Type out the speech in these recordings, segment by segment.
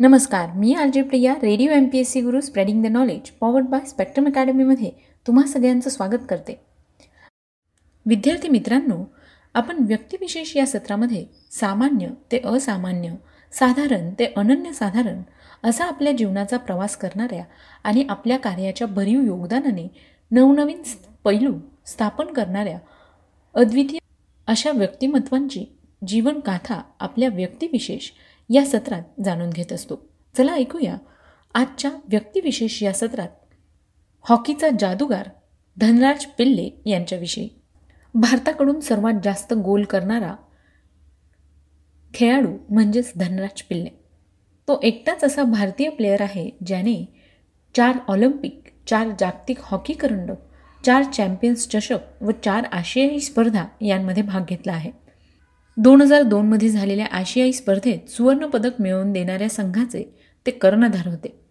नमस्कार मी R J Priya radio M P S C Guru spreading the knowledge powered by Spectrum अकॅडमीमध्ये तुम्हा सगळ्यांचं स्वागत करते. विद्यार्थी मित्रांनो आपण व्यक्तिविशेष या सत्रामध्ये सामान्य ते असामान्य साधारण ते अनन्यसाधारण असा आपल्या जीवनाचा प्रवास करणाऱ्या आणि आपल्या कार्याच्या भरीव योगदानाने नवनवीन पैलू स्थापन करणाऱ्या अद्वितीय अशा व्यक्तिमत्वांची जीवनगाथा आपल्या व्यक्तिविशेष या सत्रात जाणून घेत असतो. चला ऐकूया. आजच्या व्यक्तिविशेष या सत्रात हॉकीचा जादूगार धनराज पिल्ले यांच्याविषयी. भारताकडून सर्वात जास्त गोल करणारा खेळाडू म्हणजेच धनराज पिल्ले. तो एकटाच असा भारतीय प्लेयर आहे ज्याने चार ऑलिम्पिक चार जागतिक हॉकी करंडक चार चॅम्पियन्स चषक व चार आशियाई स्पर्धा यांमध्ये भाग घेतला आहे. दोन हजार दोनमध्ये झालेल्या आशियाई स्पर्धेत सुवर्णपदक मिळवून देणाऱ्या संघाचे ते कर्णधार होते.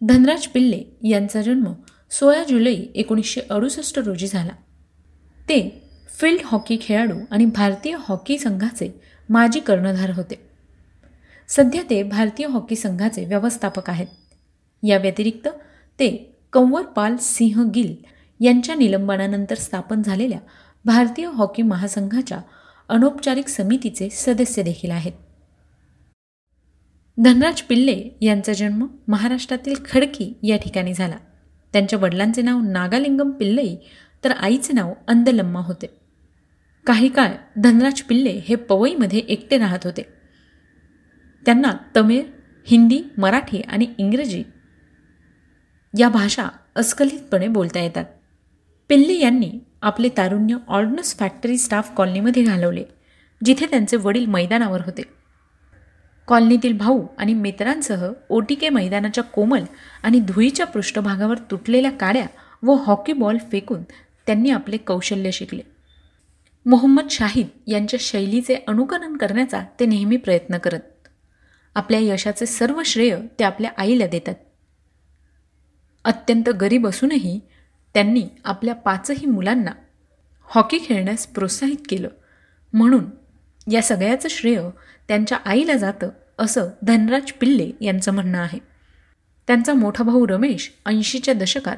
धनराज पिल्ले यांचा जन्म सोळा जुलै एकोणीसशे अडुसष्ट रोजी झाला. ते फील्ड हॉकी खेळाडू आणि भारतीय हॉकी संघाचे माजी कर्णधार होते. सध्या ते भारतीय हॉकी संघाचे व्यवस्थापक आहेत. या व्यतिरिक्त ते कंवरपाल सिंह गिल यांच्या निलंबनानंतर स्थापन झालेल्या भारतीय हॉकी महासंघाच्या अनौपचारिक समितीचे सदस्य देखील आहेत. धनराज पिल्ले यांचा जन्म महाराष्ट्रातील खडकी या ठिकाणी झाला. त्यांच्या वडिलांचे नाव नागालिंगम पिल्लई तर आईचे नाव अंदलम्मा होते. काही काळ धनराज पिल्ले हे पवईमध्ये एकटे राहत होते. त्यांना तमिळ हिंदी मराठी आणि इंग्रजी या भाषा अस्खलितपणे बोलता येतात. पिल्ले यांनी आपले तारुण्य ऑर्डनस फॅक्टरी स्टाफ कॉलनीमध्ये घालवले जिथे त्यांचे वडील मैदानावर होते. कॉलनीतील भाऊ आणि मित्रांसह ओटीके मैदानाच्या कोमल आणि धुईच्या पृष्ठभागावर तुटलेल्या काड्या व हॉकी बॉल फेकून त्यांनी आपले कौशल्य शिकले. मोहम्मद शाहिद यांच्या शैलीचे अनुकरण करण्याचा ते नेहमी प्रयत्न करत. आपल्या यशाचे सर्व श्रेय ते आपल्या आईला देतात. अत्यंत गरीब असूनही त्यांनी आपल्या पाचही मुलांना हॉकी खेळण्यास प्रोत्साहित केलं. म्हणून या सगळ्याचं श्रेय त्यांच्या आईला जातं असं धनराज पिल्ले यांचं म्हणणं आहे. त्यांचा मोठा भाऊ रमेश ऐंशीच्या दशकात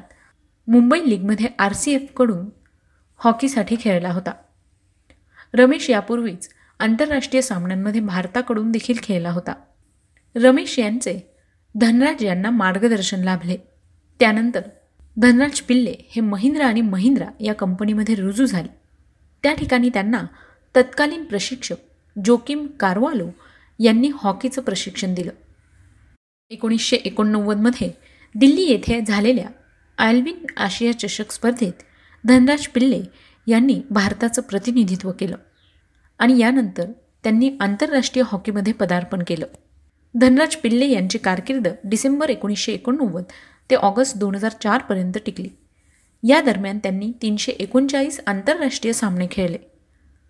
मुंबई लीगमध्ये आर सी एफकडून हॉकीसाठी खेळला होता. रमेश यापूर्वीच आंतरराष्ट्रीय सामन्यांमध्ये भारताकडून देखील खेळला होता. रमेश यांचे धनराज यांना मार्गदर्शन लाभले. त्यानंतर धनराज पिल्ले हे महिंद्रा आणि महिंद्रा या कंपनीमध्ये रुजू झाले. त्या ठिकाणी त्यांना तत्कालीन प्रशिक्षक जोकिम कारवालो यांनी हॉकीचं प्रशिक्षण दिलं. एकोणीसशे एकोणनव्वदमध्ये दिल्ली येथे झालेल्या आल्विन आशिया चषक स्पर्धेत धनराज पिल्ले यांनी भारताचं प्रतिनिधित्व केलं आणि यानंतर त्यांनी आंतरराष्ट्रीय हॉकीमध्ये पदार्पण केलं. धनराज पिल्ले यांची कारकीर्द डिसेंबर एकोणीसशे एकोणनव्वद ते ऑगस्ट दोन हजार चारपर्यंत टिकली. या दरम्यान त्यांनी तीनशे एकोणचाळीस आंतरराष्ट्रीय सामने खेळले.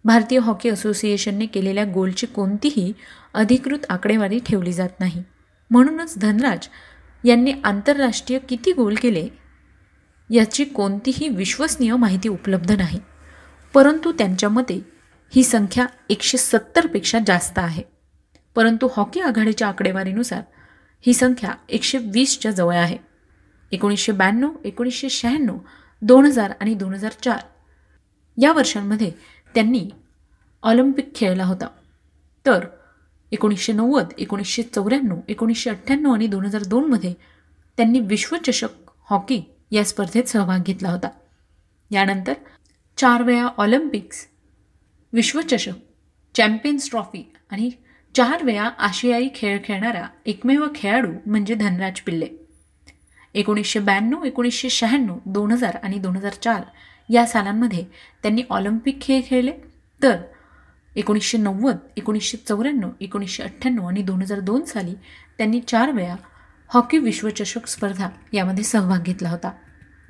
भारतीय हॉकी असोसिएशनने केलेल्या गोलची कोणतीही अधिकृत आकडेवारी ठेवली जात नाही. म्हणूनच धनराज यांनी आंतरराष्ट्रीय किती गोल केले याची कोणतीही विश्वसनीय माहिती उपलब्ध नाही. परंतु त्यांच्या मते ही संख्या एकशे सत्तरपेक्षा जास्त आहे. परंतु हॉकी आघाडीच्या आकडेवारीनुसार ही संख्या एकशे वीसच्या जवळ आहे. एकोणीसशे ब्याण्णव एकोणीसशे शहाण्णव दोन हजार आणि दोन हजार चार. या वर्षांमध्ये त्यांनी ऑलिम्पिक खेळला होता. तर एकोणीसशे नव्वद एकोणीसशे चौऱ्याण्णव एकोणीसशे अठ्ठ्याण्णव आणि दोन हजार दोनमध्ये त्यांनी विश्वचषक हॉकी या स्पर्धेत सहभाग घेतला होता. यानंतर चार वेळा ऑलिम्पिक्स विश्वचषक चॅम्पियन्स ट्रॉफी आणि चार वेळा आशियाई खेळ खेळणारा एकमेव खेळाडू म्हणजे धनराज पिल्ले. एकोणीसशे ब्याण्णव एकोणीसशे शहाण्णव दोन हजार आणि दोन हजार चार या सालांमध्ये त्यांनी ऑलिम्पिक खेळ खेळले. तर एकोणीसशे नव्वद एकोणीसशे चौऱ्याण्णव एकोणीसशे अठ्ठ्याण्णव आणि दोन हजार दोन साली त्यांनी चार वेळा हॉकी विश्वचषक स्पर्धा यामध्ये सहभाग घेतला होता.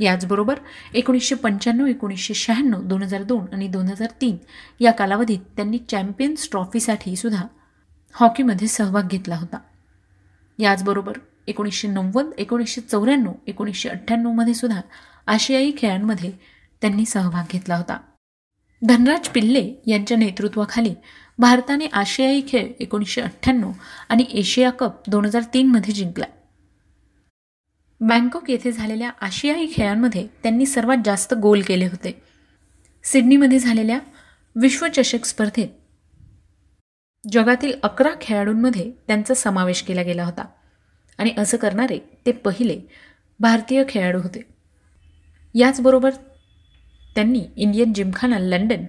याचबरोबर एकोणीसशे पंच्याण्णव एकोणीसशे शहाण्णव दोन हजार दोन आणि दोन हजार तीन या कालावधीत त्यांनी चॅम्पियन्स ट्रॉफीसाठी सुद्धा हॉकीमध्ये सहभाग घेतला होता. याचबरोबर एकोणीसशे नव्वद एकोणीसशे चौऱ्याण्णव एकोणीसशे अठ्ठ्याण्णवमध्ये सुद्धा आशियाई खेळांमध्ये त्यांनी सहभाग घेतला होता. धनराज पिल्ले यांच्या नेतृत्वाखाली भारताने आशियाई खेळ एकोणीसशे अठ्ठ्याण्णव आणि एशिया कप दोन हजार तीनमध्ये जिंकला. बँकॉक येथे झालेल्या आशियाई खेळांमध्ये त्यांनी सर्वात जास्त गोल केले होते. सिडनीमध्ये झालेल्या विश्वचषक स्पर्धेत जगातील अकरा खेळाडूंमध्ये त्यांचा समावेश केला गेला होता. आणि असं करणारे ते पहिले भारतीय खेळाडू होते. याचबरोबर त्यांनी Indian Gymkhana London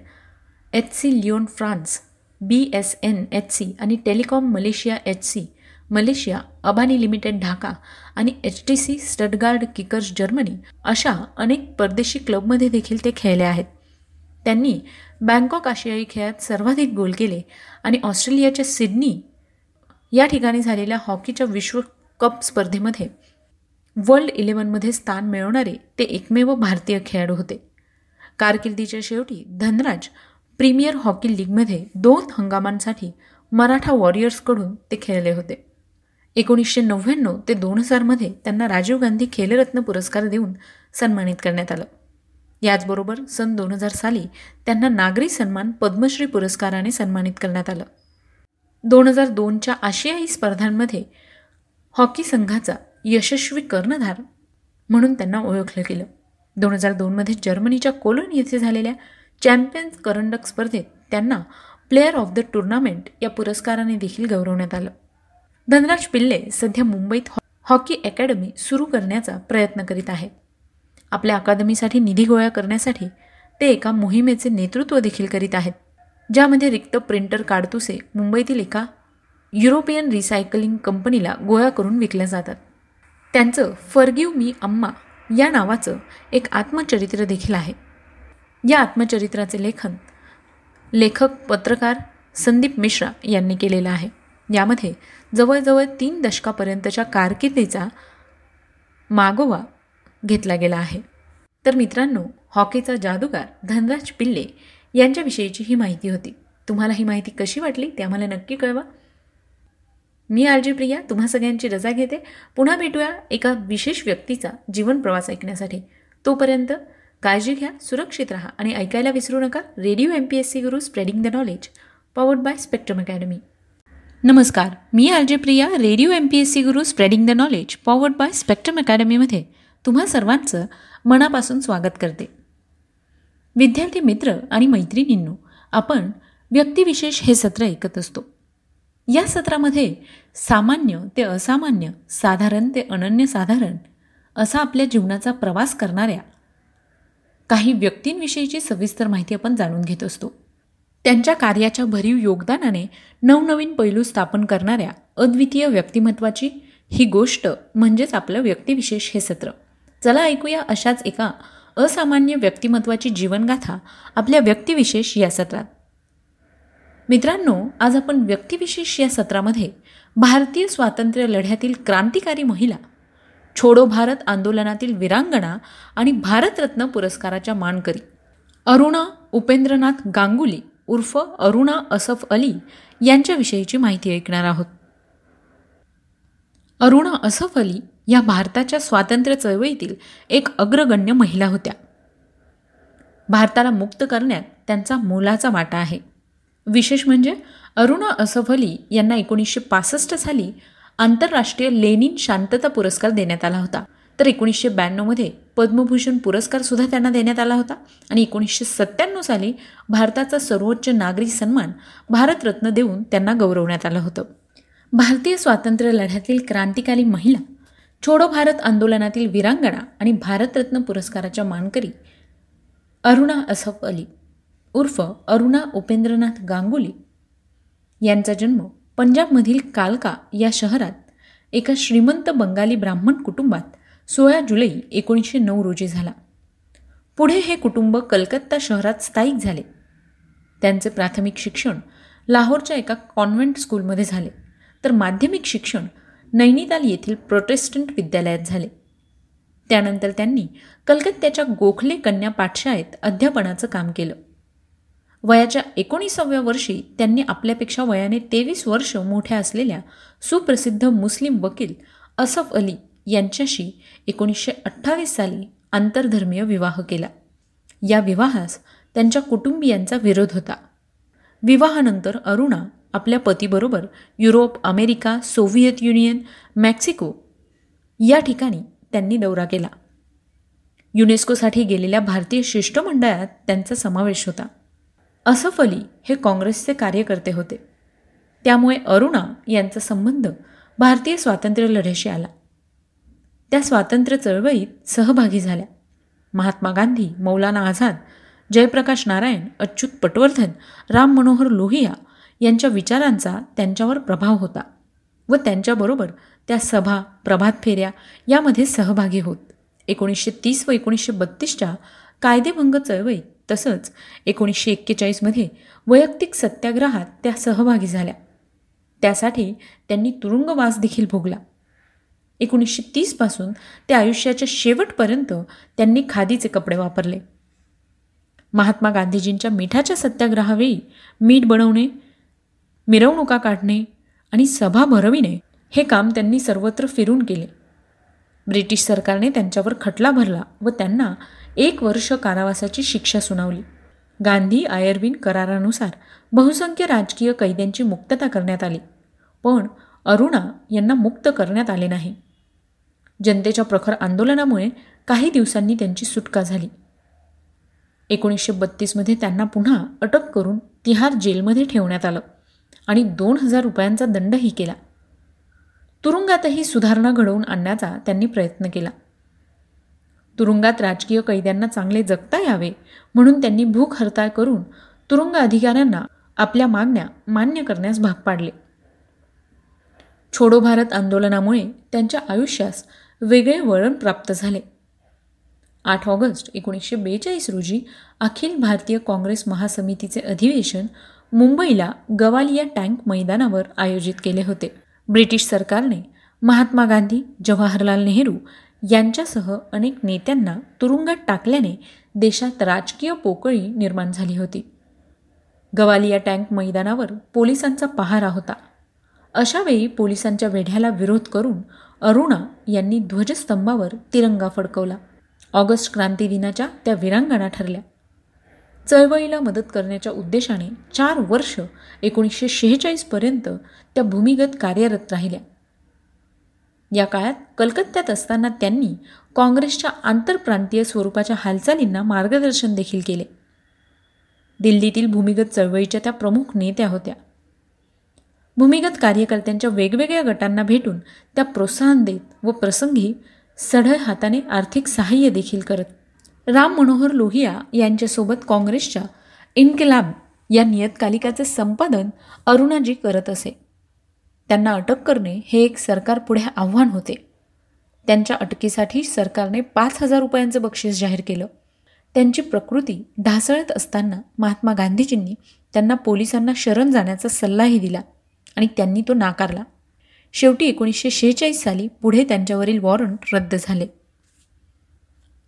H C Lyon France B S N H C आणि Telekom Malaysia H C Malaysia Abahani limited Dhaka आणि H T C Stuttgart Kickers Germany अशा अनेक परदेशी क्लबमध्ये देखील ते खेळले आहेत. त्यांनी बँकॉक आशियाई खेळात सर्वाधिक गोल केले आणि ऑस्ट्रेलियाच्या सिडनी या ठिकाणी झालेल्या हॉकीच्या विश्व कप स्पर्धेमध्ये वर्ल्ड इलेव्हनमध्ये स्थान मिळवणारे ते एकमेव भारतीय खेळाडू होते. कारकिर्दीच्या शेवटी धनराज प्रीमियर हॉकी लीगमध्ये दोन हंगामांसाठी मराठा वॉरियर्सकडून ते खेळले होते. एकोणीसशे नव्याण्णव ते दोन हजारमध्ये त्यांना राजीव गांधी खेलरत्न पुरस्कार देऊन सन्मानित करण्यात आलं. याचबरोबर सन दोन हजार साली त्यांना नागरी सन्मान पद्मश्री पुरस्काराने सन्मानित करण्यात आलं. दोन हजार दोनच्या आशियाई स्पर्धांमध्ये हॉकी संघाचा यशस्वी कर्णधार म्हणून त्यांना ओळखलं गेलं. दोन हजार दोनमध्ये जर्मनीच्या कोलोन येथे झालेल्या चॅम्पियन्स करंडक स्पर्धेत त्यांना प्लेअर ऑफ द टुर्नामेंट या पुरस्काराने देखील गौरवण्यात आलं. धनराज पिल्ले सध्या मुंबईत हॉकी अकॅडमी सुरू करण्याचा प्रयत्न करीत आहेत आपल्या अकादमीसाठी निधी गोळा करण्यासाठी ते एका मोहिमेचे नेतृत्व देखील करीत आहेत ज्यामध्ये रिक्त प्रिंटर काडतुसे मुंबईतील एका युरोपियन रिसायकलिंग कंपनीला गोळा करून विकल्या जातात. त्यांचं फर्ग्यू मी अम्मा या नावाचं एक आत्मचरित्र देखील आहे. या आत्मचरित्राचे लेखन लेखक पत्रकार संदीप मिश्रा यांनी केलेलं आहे. यामध्ये जवळजवळ तीन दशकापर्यंतच्या कारकिर्दीचा मागोवा घेतला गेला आहे. तर मित्रांनो हॉकीचा जादूगार धनराज पिल्ले यांच्याविषयीची ही माहिती होती. तुम्हाला ही माहिती कशी वाटली ते आम्हाला नक्की कळवा. मी आरजी प्रिया तुम्हा सगळ्यांची रजा घेते. पुन्हा भेटूया एका विशेष व्यक्तीचा जीवन प्रवास ऐकण्यासाठी. तोपर्यंत काळजी घ्या सुरक्षित राहा आणि ऐकायला विसरू नका. Radio M P S C Guru spreading the knowledge powered by Spectrum academy नमस्कार मी RJ Priya radio M P S C Guru spreading the knowledge powered by Spectrum अकॅडमीमध्ये तुम्हा सर्वांचं मनापासून स्वागत करते. विद्यार्थी मित्र आणि मैत्रिणींनो आपण व्यक्तिविशेष हे सत्र ऐकत असतो. या सत्रामध्ये सामान्य ते असामान्य साधारण ते अनन्यसाधारण असा आपल्या जीवनाचा प्रवास करणाऱ्या काही व्यक्तींविषयीची सविस्तर माहिती आपण जाणून घेत असतो. त्यांच्या कार्याच्या भरीव योगदानाने नवनवीन पैलू स्थापन करणाऱ्या अद्वितीय व्यक्तिमत्वाची ही गोष्ट म्हणजेच आपलं व्यक्तिविशेष हे सत्र. चला ऐकूया अशाच एका असामान्य व्यक्तिमत्वाची जीवनगाथा आपल्या व्यक्तिविशेष या सत्रात. मित्रांनो आज आपण व्यक्तिविशेष या सत्रामध्ये भारतीय स्वातंत्र्य लढ्यातील क्रांतिकारी महिला छोडो भारत आंदोलनातील विरांगणा आणि भारतरत्न पुरस्काराच्या मानकरी अरुणा उपेंद्रनाथ गांगुली उर्फ अरुणा असफ अली यांच्याविषयीची माहिती ऐकणार आहोत. अरुणा असफ अली या भारताच्या स्वातंत्र्य चळवळीतील एक अग्रगण्य महिला होत्या. भारताला मुक्त करण्यात त्यांचा मोलाचा वाटा आहे. विशेष म्हणजे अरुणा असफ अली यांना एकोणीसशे पासष्ट साली आंतरराष्ट्रीय लेनिन शांतता पुरस्कार देण्यात आला होता. तर एकोणीसशे ब्याण्णवमध्ये पद्मभूषण पुरस्कारसुद्धा त्यांना देण्यात आला होता आणि एकोणीसशे सत्त्याण्णव साली भारताचा सर्वोच्च नागरी सन्मान भारतरत्न देऊन त्यांना गौरवण्यात आलं होतं. भारतीय स्वातंत्र्य लढ्यातील क्रांतिकारी महिला छोडो भारत आंदोलनातील विरांगणा आणि भारतरत्न पुरस्काराच्या मानकरी अरुणा असफ अली उर्फ अरुणा उपेंद्रनाथ गांगुली यांचा जन्म पंजाबमधील कालका या शहरात एका श्रीमंत बंगाली ब्राह्मण कुटुंबात सोळा जुलै एकोणीसशे नऊ रोजी झाला. पुढे हे कुटुंब कलकत्ता शहरात स्थायिक झाले. त्यांचे प्राथमिक शिक्षण लाहोरच्या एका कॉन्व्हेंट स्कूलमध्ये झाले. तर माध्यमिक शिक्षण नैनिताल येथील प्रोटेस्टंट विद्यालयात झाले. त्यानंतर त्यांनी कलकत्त्याच्या गोखले कन्या पाठशाळेत अध्यापनाचं काम केलं. वयाच्या एकोणीसाव्या वर्षी त्यांनी आपल्यापेक्षा वयाने तेवीस वर्ष मोठ्या असलेल्या सुप्रसिद्ध मुस्लिम वकील असफ अली यांच्याशी एकोणीसशे अठ्ठावीस साली आंतरधर्मीय विवाह केला. या विवाहास त्यांच्या कुटुंबियांचा विरोध होता. विवाहानंतर अरुणा आपल्या पतीबरोबर Europe America Soviet Union Mexico या ठिकाणी त्यांनी दौरा केला. युनेस्कोसाठी गेलेल्या भारतीय शिष्टमंडळात त्यांचा समावेश होता. असफ अली हे काँग्रेसचे कार्यकर्ते होते. त्यामुळे अरुणा यांचा संबंध भारतीय स्वातंत्र्य लढ्याशी आला. त्या स्वातंत्र्य चळवळीत सहभागी झाल्या. महात्मा गांधी मौलाना आझाद जयप्रकाश नारायण अच्युत पटवर्धन राम मनोहर लोहिया यांच्या विचारांचा त्यांच्यावर प्रभाव होता व त्यांच्याबरोबर त्या सभा प्रभात फेऱ्या यामध्ये सहभागी होत. एकोणीसशे तीस व एकोणीसशे बत्तीसच्या कायदेभंग चळवळीत तसंच एकोणीसशे एक्केचाळीसमध्ये वैयक्तिक सत्याग्रहात त्या सहभागी झाल्या. त्यासाठी त्यांनी तुरुंगवास देखील भोगला. एकोणीसशे तीसपासून ते आयुष्याच्या शेवटपर्यंत त्यांनी खादीचे कपडे वापरले. महात्मा गांधीजींच्या मिठाच्या सत्याग्रहावेळी मीठ बनवणे मिरवणुका काढणे आणि सभा भरविणे हे काम त्यांनी सर्वत्र फिरून केले. ब्रिटिश सरकारने त्यांच्यावर खटला भरला व त्यांना एक वर्ष कारावासाची शिक्षा सुनावली. गांधी आयर्विन करारानुसार बहुसंख्य राजकीय कैद्यांची मुक्तता करण्यात आली. पण अरुणा यांना मुक्त करण्यात आले नाही. जनतेच्या प्रखर आंदोलनामुळे काही दिवसांनी त्यांची सुटका झाली. एकोणीसशे बत्तीसमध्ये त्यांना पुन्हा अटक करून तिहार जेलमध्ये ठेवण्यात आलं आणि दोन हजार रुपयांचा दंडही केला. तुरुंगातही सुधारणा घडवून आणण्याचा त्यांनी प्रयत्न केला. तुरुंगात राजकीय कैद्यांना चांगले जगता यावे म्हणून त्यांनी भूक हरताळ करून तुरुंग अधिकाऱ्यांना आपल्या मागण्या मान्य करण्यास भाग पाडले. छोडो भारत आंदोलनामुळे त्यांच्या आयुष्यास वेगळे वळण प्राप्त झाले. आठ ऑगस्ट एकोणीसशे बेचाळीस रोजी अखिल भारतीय काँग्रेस महासमितीचे अधिवेशन मुंबईला गवालिया टँक मैदानावर आयोजित केले होते. ब्रिटिश सरकारने महात्मा गांधी जवाहरलाल नेहरू यांच्यासह अनेक नेत्यांना तुरुंगात टाकल्याने देशात राजकीय पोकळी निर्माण झाली होती. गवालिया टँक मैदानावर पोलिसांचा पहारा होता. अशावेळी पोलिसांच्या वेढ्याला विरोध करून अरुणा यांनी ध्वजस्तंभावर तिरंगा फडकवला. ऑगस्ट क्रांती दिनाच्या त्या विरांगणा ठरल्या. चळवळीला मदत करण्याच्या उद्देशाने चार वर्ष एकोणीसशे शेहेचाळीसपर्यंत त्या भूमिगत कार्यरत राहिल्या. या काळात कलकत्त्यात असताना त्यांनी काँग्रेसच्या आंतरप्रांतीय स्वरूपाच्या हालचालींना मार्गदर्शन देखील केले. दिल्लीतील भूमिगत चळवळीच्या त्या प्रमुख नेत्या होत्या. भूमिगत कार्यकर्त्यांच्या वेगवेगळ्या गटांना भेटून त्या प्रोत्साहन देत व प्रसंगी सढळ हाताने आर्थिक सहाय्य देखील करत राम मनोहर लोहिया यांच्यासोबत काँग्रेसच्या इन्कलाब या नियतकालिकाचे संपादन अरुणाजी करत असे. त्यांना अटक करणे हे एक सरकारपुढे आव्हान होते. त्यांच्या अटकेसाठी सरकारने पाच हजार रुपयांचं बक्षीस जाहीर केलं. त्यांची प्रकृती ढासळत असताना महात्मा गांधीजींनी त्यांना पोलिसांना शरण जाण्याचा सल्लाही दिला आणि त्यांनी तो नाकारला. शेवटी एकोणीसशे शेहेचाळीस साली पुढे त्यांच्यावरील वॉरंट रद्द झाले.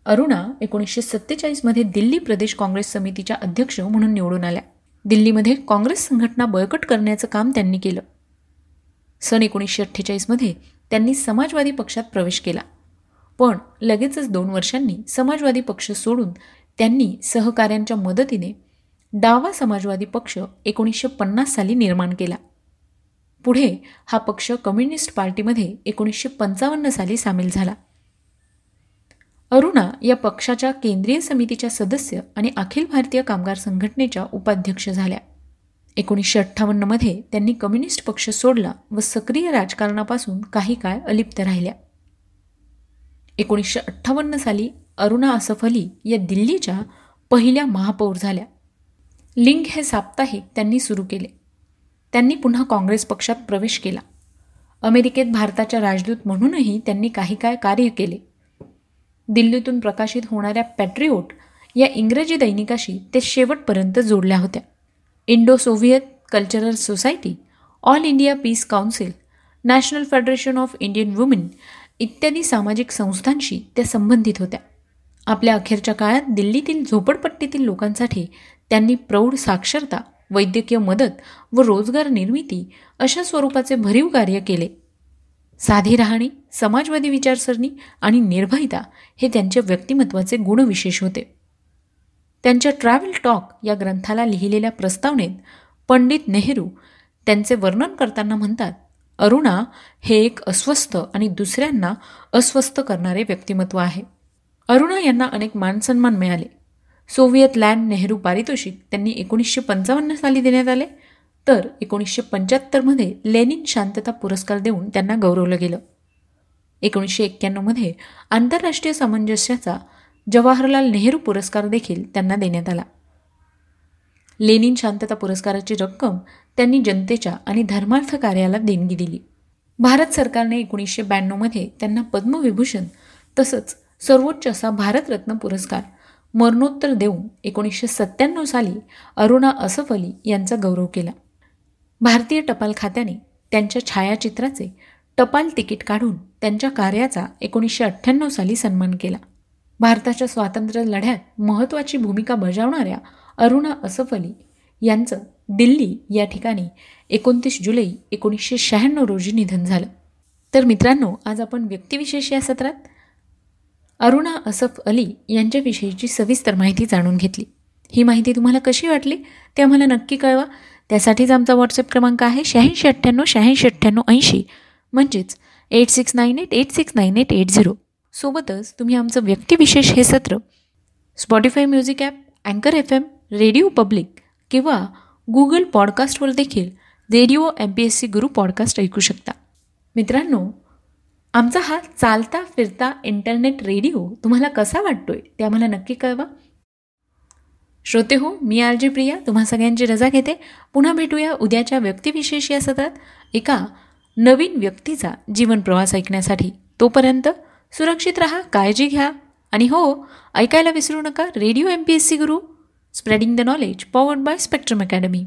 अरुणा एकोणीसशे सत्तेचाळीसमध्ये दिल्ली प्रदेश काँग्रेस समितीच्या अध्यक्ष म्हणून निवडून आल्या. दिल्लीमध्ये काँग्रेस संघटना बळकट करण्याचं काम त्यांनी केलं. सन एकोणीसशे अठ्ठेचाळीसमध्ये त्यांनी समाजवादी पक्षात प्रवेश केला. पण लगेचच दोन वर्षांनी समाजवादी पक्ष सोडून त्यांनी सहकाऱ्यांच्या मदतीने डावा समाजवादी पक्ष एकोणीसशे पन्नास साली निर्माण केला. पुढे हा पक्ष कम्युनिस्ट पार्टीमध्ये एकोणीसशे पंचावन्न साली सामील झाला. अरुणा या पक्षाच्या केंद्रीय समितीच्या सदस्य आणि अखिल भारतीय कामगार संघटनेच्या उपाध्यक्ष झाल्या. एकोणीसशे अठ्ठावन्नमध्ये त्यांनी कम्युनिस्ट पक्ष सोडला व सक्रिय राजकारणापासून काही काळ अलिप्त राहिल्या. एकोणीसशे अठ्ठावन्न साली अरुणा असफ अली या दिल्लीच्या पहिल्या महापौर झाल्या. लिंग हे साप्ताहिक त्यांनी सुरू केले. त्यांनी पुन्हा काँग्रेस पक्षात प्रवेश केला. अमेरिकेत भारताच्या राजदूत म्हणूनही त्यांनी काही काळ कार्य केले. दिल्लीतून प्रकाशित होणाऱ्या पॅट्रिओट या इंग्रजी दैनिकाशी ते शेवटपर्यंत जोडल्या होत्या. Indo Soviet cultural society all India peace council national federation of Indian women इत्यादी सामाजिक संस्थांशी त्या संबंधित होत्या. आपल्या अखेरच्या काळात दिल्लीतील झोपडपट्टीतील लोकांसाठी त्यांनी प्रौढ साक्षरता वैद्यकीय मदत व रोजगार निर्मिती अशा स्वरूपाचे भरीव कार्य केले. साधी राहणी समाजवादी विचारसरणी आणि निर्भयता हे त्यांच्या व्यक्तिमत्वाचे गुणविशेष होते. त्यांच्या ट्रॅव्हल टॉक या ग्रंथाला लिहिलेल्या प्रस्तावनेत पंडित नेहरू त्यांचे वर्णन करताना म्हणतात अरुणा हे एक अस्वस्थ आणि दुसऱ्यांना अस्वस्थ करणारे व्यक्तिमत्व आहे. अरुणा यांना अनेक मानसन्मान मिळाले. सोव्हिएत लँड नेहरू पारितोषिक त्यांनी एकोणीसशे पंचावन्न साली देण्यात आले. तर एकोणीसशे पंच्याहत्तरमध्ये लेनिन शांतता पुरस्कार देऊन त्यांना गौरवलं गेलं. एकोणीसशे एक्क्याण्णवमध्ये आंतरराष्ट्रीय सामंजस्याचा जवाहरलाल नेहरू पुरस्कार देखील त्यांना देण्यात आला. लेनिन शांतता पुरस्काराची रक्कम त्यांनी जनतेच्या आणि धर्मार्थ कार्याला देणगी दिली. भारत सरकारने एकोणीसशे ब्याण्णवमध्ये त्यांना पद्मविभूषण तसंच सर्वोच्च असा भारतरत्न पुरस्कार मरणोत्तर देऊन एकोणीसशे सत्त्याण्णव साली अरुणा असफ अली यांचा गौरव केला. भारतीय टपाल खात्याने त्यांच्या छायाचित्राचे टपाल तिकीट काढून त्यांच्या कार्याचा एकोणीसशे अठ्ठ्याण्णव साली सन्मान केला. भारताच्या स्वातंत्र्य लढ्यात महत्त्वाची भूमिका बजावणाऱ्या अरुणा असफ अली यांचं दिल्ली या ठिकाणी एकोणतीस जुलै एकोणीसशे शहाण्णव रोजी निधन झालं. तर मित्रांनो आज आपण व्यक्तिविशेष या सत्रात अरुणा असफ अली यांच्याविषयीची सविस्तर माहिती जाणून घेतली. ही माहिती तुम्हाला कशी वाटली ते आम्हाला नक्की कळवा. त्यासाठीच आमचा व्हॉट्सअप क्रमांक आहे शहाऐंशी अठ्ठ्याण्णव शहाऐंशी अठ्ठ्याण्णव ऐंशी. म्हणजेच eight six nine eight eight six nine eight eight zero सोबतच तुम्ही आमचं व्यक्तिविशेष हे सत्र स्पॉटीफाय म्युझिक ॲप अँकर एफ एम रेडिओ पब्लिक किंवा गुगल पॉडकास्टवर देखील radio M P S C Guru podcast ऐकू शकता. मित्रांनो आमचा हा चालता फिरता इंटरनेट रेडिओ तुम्हाला कसा वाटतोय ते आम्हाला नक्की कळवा. श्रोते हो मी आर जे प्रिया तुम्हा सगळ्यांची रजा घेते. पुन्हा भेटूया उद्याच्या व्यक्तिविशेष या सतत एका नवीन व्यक्तीचा जीवन प्रवास ऐकण्यासाठी. तोपर्यंत सुरक्षित रहा काळजी घ्या. आणि हो ऐकायला विसरू नका radio M P S C Guru spreading the knowledge powered by Spectrum academy